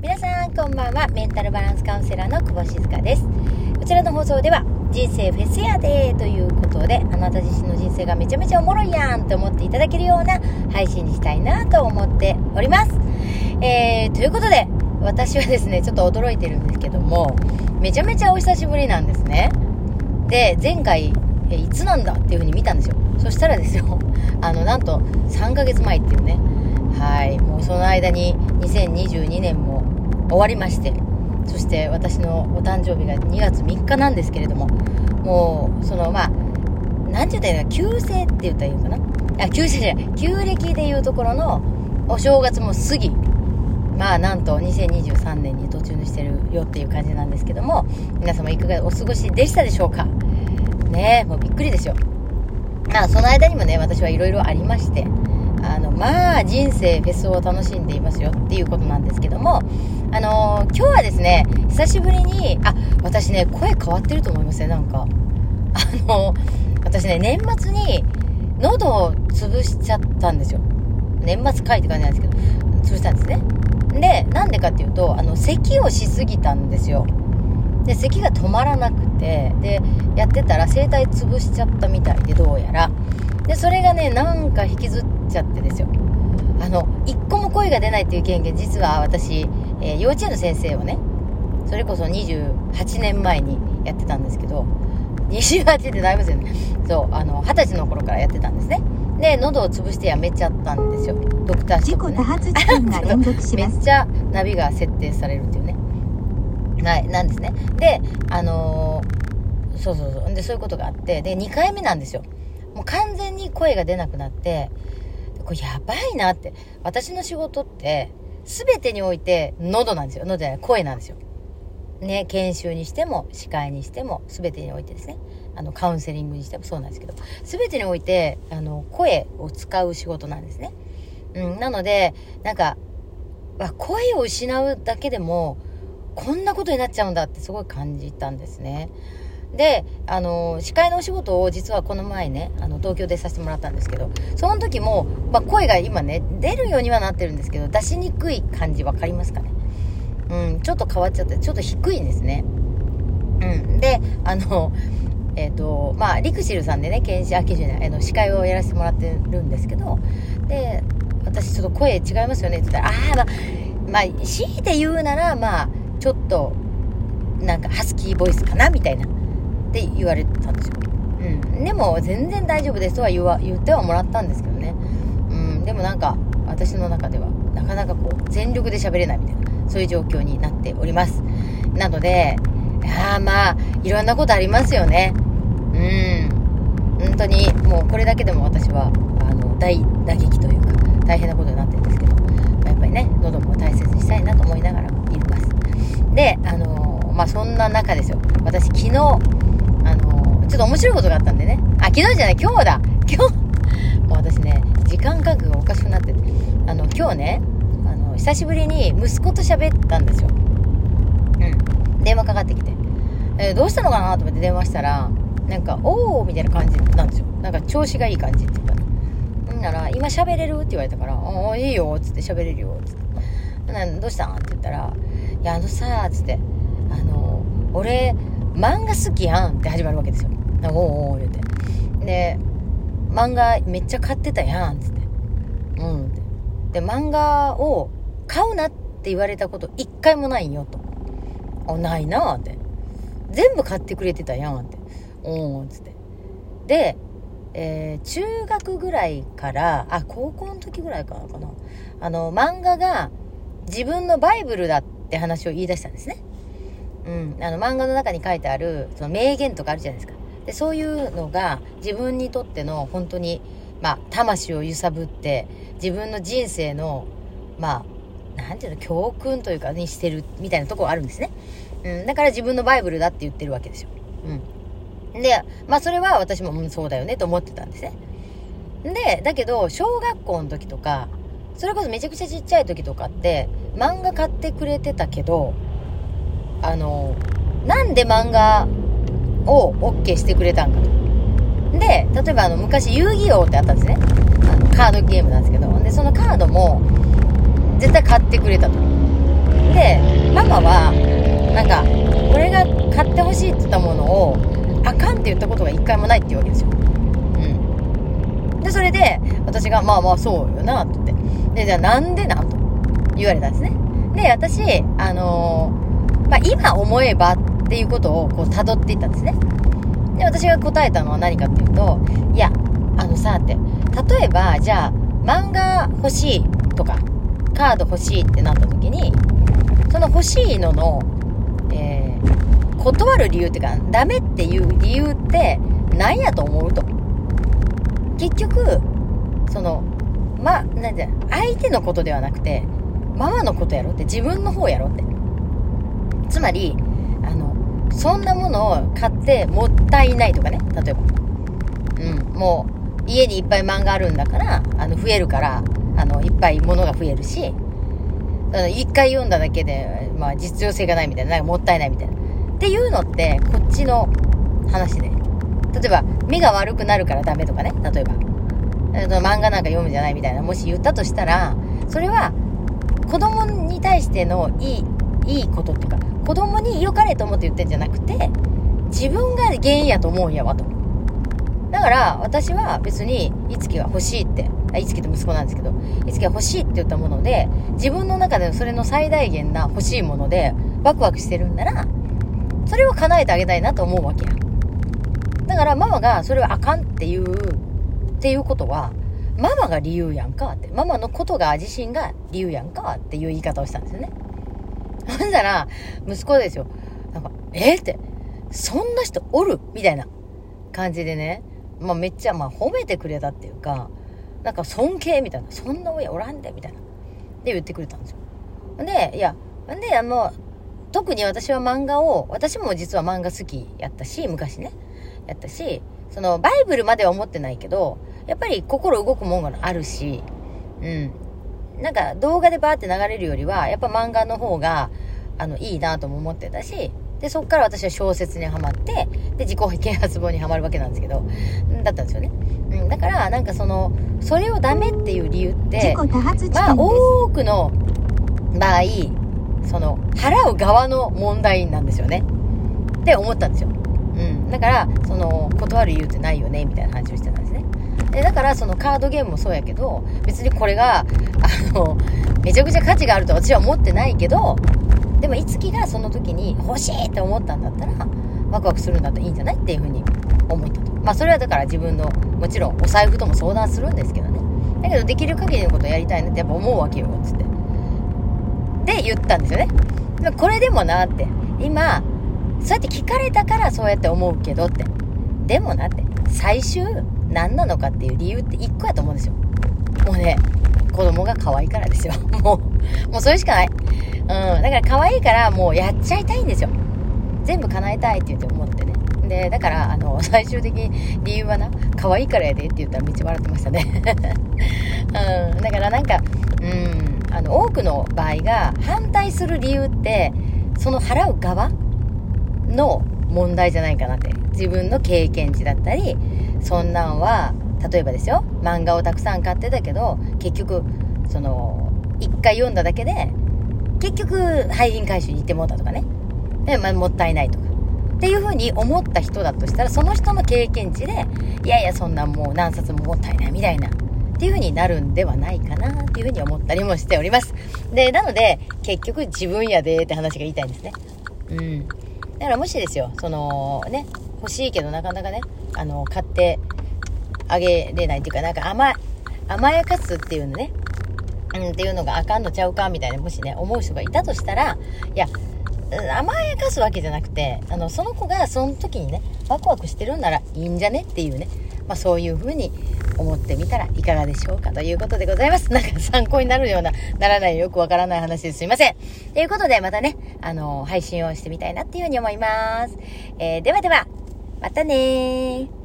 皆さんこんばんは。メンタルバランスカウンセラーの久保静香です。こちらの放送では人生フェスやでということであなた自身の人生がめちゃめちゃおもろいやんと思っていただけるような配信にしたいなと思っております。えー、ということで私はですねちょっと驚いてるんですけどもめちゃめちゃお久しぶりなんですね。で前回えいつなんだっていう風に見たんですよ。そしたらですよ あのなんと3ヶ月前っていうね。はい。もうその間に2022年も終わりましてそして私のお誕生日が2月3日なんですけれどももうそのまあ何て言ったらいいの旧姓って言ったらいいのかな？あ旧姓じゃない旧暦でいうところのお正月も過ぎまあなんと2023年に突入してるよっていう感じなんですけども皆様いかがお過ごしでしたでしょうか？ねえもうびっくりですよ。まあその間にもね私はいろいろありましてあのまあ人生フェスを楽しんでいますよっていうことなんですけどもあのー、今日はですね久しぶりにあ私ね声変わってると思いますねなんか。あのー、私ね年末に喉を潰しちゃったんですよ。年末会って感じなんですけど潰したんですね。でなんでかっていうとあの咳をしすぎたんですよ。で咳が止まらなくてでやってたら声帯潰しちゃったみたいでどうやら。でそれがねなんか引きずっちゃってですよ。あの一個も声が出ないっていう経験実は私、えー、幼稚園の先生をねそれこそ28年前にやってたんですけど28ってだいぶですよね。そうあの二十歳の頃からやってたんですね。で喉を潰してやめちゃったんですよ。ドクター事故多発地点が連続し めっちゃナビが設定されるっていうね。はいなんですね。であのー、そうそうそう。でそういうことがあってで2回目なんですよもう完全に声が出なくなってこれやばいなって。私の仕事って全てにおいて喉なんですよ。喉じゃない声なんですよ。ね研修にしても司会にしても全てにおいてですね。あのカウンセリングにしてもそうなんですけど。全てにおいてあの声を使う仕事なんですね、うん、なのでなんか声を失うだけでもこんなことになっちゃうんだってすごい感じたんですね。であの司会のお仕事を実はこの前ねあの東京でさせてもらったんですけどその時も、まあ、声が今ね出るようにはなってるんですけど出しにくい感じ分かりますかね？うんちょっと変わっちゃってちょっと低いんですね。うんであのえっ、ー、とまあリクシルさんでね研修あ研修じゃないあの司会をやらせてもらってるんですけどで私ちょっと声違いますよねって言ったらああまあまあ強いて言うならまあちょっとなんかハスキーボイスかなみたいな。って言われたんですよ。うん。でも、全然大丈夫ですとは言わ、言ってはもらったんですけどね。うん。でもなんか、私の中では、なかなかこう、全力で喋れないみたいな、そういう状況になっております。なので、ああまあ、いろんなことありますよね。うん。本当に、もうこれだけでも私は、あの、大打撃というか、大変なことになってるんですけど、まあ、やっぱりね、喉も大切にしたいなと思いながらいます。で、あのー、まあ、そんな中ですよ。私昨日、ちょっと面白いことがあったんでね。あ、昨日じゃない、今日だ。今日、もう私ね、時間感覚がおかしくなってて。あの、今日ね、あの、久しぶりに息子と喋ったんですよ。うん。電話かかってきて。えー、どうしたのかなと思って電話したら、なんか、おーみたいな感じなんですよ。なんか調子がいい感じっていうかね。んなら、今喋れるって言われたから、おーいいよ、つって喋れるよ、つって。なんどうしたんって言ったら、いや、あのさ、つって、あの、俺、漫画好きやんって始まるわけですよ。おおお言うて。で、漫画めっちゃ買ってたやん、つって。うん。で、漫画を買うなって言われたこと一回もないんよ、と。あ、ないなって。全部買ってくれてたやんって。おー、つって。で、えー、中学ぐらいから、あ、高校の時ぐらいかな、かな。あの、漫画が自分のバイブルだって話を言い出したんですね。うん、あの漫画の中に書いてあるその名言とかあるじゃないですかでそういうのが自分にとっての本当にまあ魂を揺さぶって自分の人生のまあ何ていうの教訓というかにしてるみたいなところあるんですね、うん、だから自分のバイブルだって言ってるわけですよ、うん、でまあそれは私も、うん、そうだよねと思ってたんですね。でだけど小学校の時とかそれこそめちゃくちゃちっちゃい時とかって漫画買ってくれてたけどあの、なんで漫画を OK してくれたんかと。で、例えばあの、昔遊戯王ってあったんですね。あの、カードゲームなんですけど。で、そのカードも、絶対買ってくれたと。でママはなんか俺が買ってほしいって言ったものをあかんって言ったことが一回もないっていうわけですようんでそれで私がまあまあそうよなってってでじゃあなんでなと言われたんですねで私あのーまあ今思えばっっていうことをこう辿っていったんですね。で私が答えたのは何かっていうといやあのさって例えばじゃあ漫画欲しいとかカード欲しいってなった時にその欲しいのの、えー断る理由っていうかダメっていう理由って何やと思うと。結局そのまなんて相手のことではなくてママのことやろって自分の方やろって。つまりそんなものを買ってもったいないとかね。例えば。うん。もう家にいっぱい漫画あるんだからあの増えるからあのいっぱい物が増えるし一回読んだだけで、まあ、実用性がないみたいななんかもったいないみたいな。っていうのってこっちの話で。例えば目が悪くなるからダメとかね。例えば。漫画なんか読むんじゃないみたいな。もし言ったとしたらそれは子供に対してのいいいいことっていうか子供に良かれと思って言ってんじゃなくて自分が原因やと思うんやわと。だから私は別にいつきが欲しいってあいつきって息子なんですけどいつきが欲しいって言ったもので自分の中でそれの最大限な欲しいものでワクワクしてるんならそれを叶えてあげたいなと思うわけや。だからママがそれはあかんっていうっていうことはママが理由やんかって。ママのことが自身が理由やんかっていう言い方をしたんですよね。ほんだら息子ですよ。なんかえって。そんな人おる？みたいな感じでね。まあめっちゃまあ褒めてくれたっていうかなんか尊敬みたいな。そんな親おらんで？みたいな。で言ってくれたんですよ。でいやであの特に私は漫画を私も実は漫画好きやったし昔ね。やったしそのバイブルまでは思ってないけどやっぱり心動くもんがあるしうん。なんか動画でバーって流れるよりはやっぱ漫画の方があのいいなとも思ってたしでそっから私は小説にはまってで自己啓発本にはまるわけなんですけどだったんですよね、うん、だからなんかそのそれをダメっていう理由ってまあ。多くの場合その払う側の問題なんですよね。って思ったんですよ、うん、だからその断る理由ってないよねみたいな話をしてたんですね。でだからそのカードゲームもそうやけど別にこれがあのめちゃくちゃ価値があると私は思ってないけどでもいつきがその時に欲しいって思ったんだったらワクワクするんだったらいいんじゃないっていうふうに思ったと。まあそれはだから自分のもちろんお財布とも相談するんですけどね。だけどできる限りのことやりたいなってやっぱ思うわけよっつって。で言ったんですよね。これでもなって。今そうやって聞かれたからそうやって思うけどって。でもなって最終何なのかっていう理由って一個やと思うんですよ。もうね子供が可愛いからですよ。もうもうそれしかない。うんだから可愛いからもうやっちゃいたいんですよ。全部叶えたいって言って思ってね。でだからあの 最終的に理由はな可愛いからやでって言ったらめっちゃ笑ってましたね。うんだからなんかうんあの多くの場合が反対する理由ってその払う側の問題じゃないかなって。自分の経験値だったりそんなんは例えばですよ漫画をたくさん買ってたけど結局その1回読んだだけで結局廃品回収に行ってもうたとかね。で、まあ、もったいないとか。っていう風に思った人だとしたらその人の経験値でいやいやそんなんもう何冊ももったいないみたいな。っていう風になるんではないかなっていう風に思ったりもしております。でなので結局自分やでって話が言いたいんですね。うん。だからもしですよそのね欲しいけどなかなかねあの買ってあげれないっていうかなんか甘甘やかすっていうのねうん、っていうのがあかんのちゃうかみたいなもしね思う人がいたとしたらいや甘やかすわけじゃなくてあのその子がその時にねワクワクしてるんならいいんじゃねっていうね、まあ、そういう風に思ってみたらいかがでしょうかということでございます。なんか参考になるようなならないよくわからない話ですいません。ということでまたねあの配信をしてみたいなっていうふうに思います、えーではではまたねー。